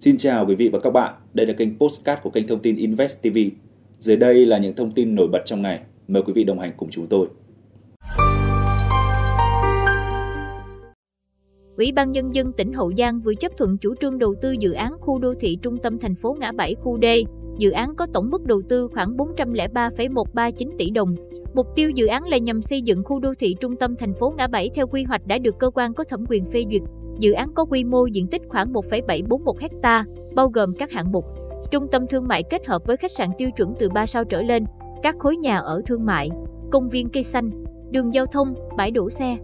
Xin chào quý vị và các bạn, đây là kênh Postcard của kênh thông tin Invest TV. Dưới đây là những thông tin nổi bật trong ngày. Mời quý vị đồng hành cùng chúng tôi. Ủy ban Nhân dân tỉnh Hậu Giang vừa chấp thuận chủ trương đầu tư dự án khu đô thị trung tâm thành phố Ngã Bảy khu D. Dự án có tổng mức đầu tư khoảng 403,139 tỷ đồng. Mục tiêu dự án là nhằm xây dựng khu đô thị trung tâm thành phố Ngã Bảy theo quy hoạch đã được cơ quan có thẩm quyền phê duyệt. Dự án có quy mô diện tích khoảng 1,741 ha, bao gồm các hạng mục trung tâm thương mại kết hợp với khách sạn tiêu chuẩn từ 3 sao trở lên, các khối nhà ở thương mại, công viên cây xanh, đường giao thông, bãi đổ xe.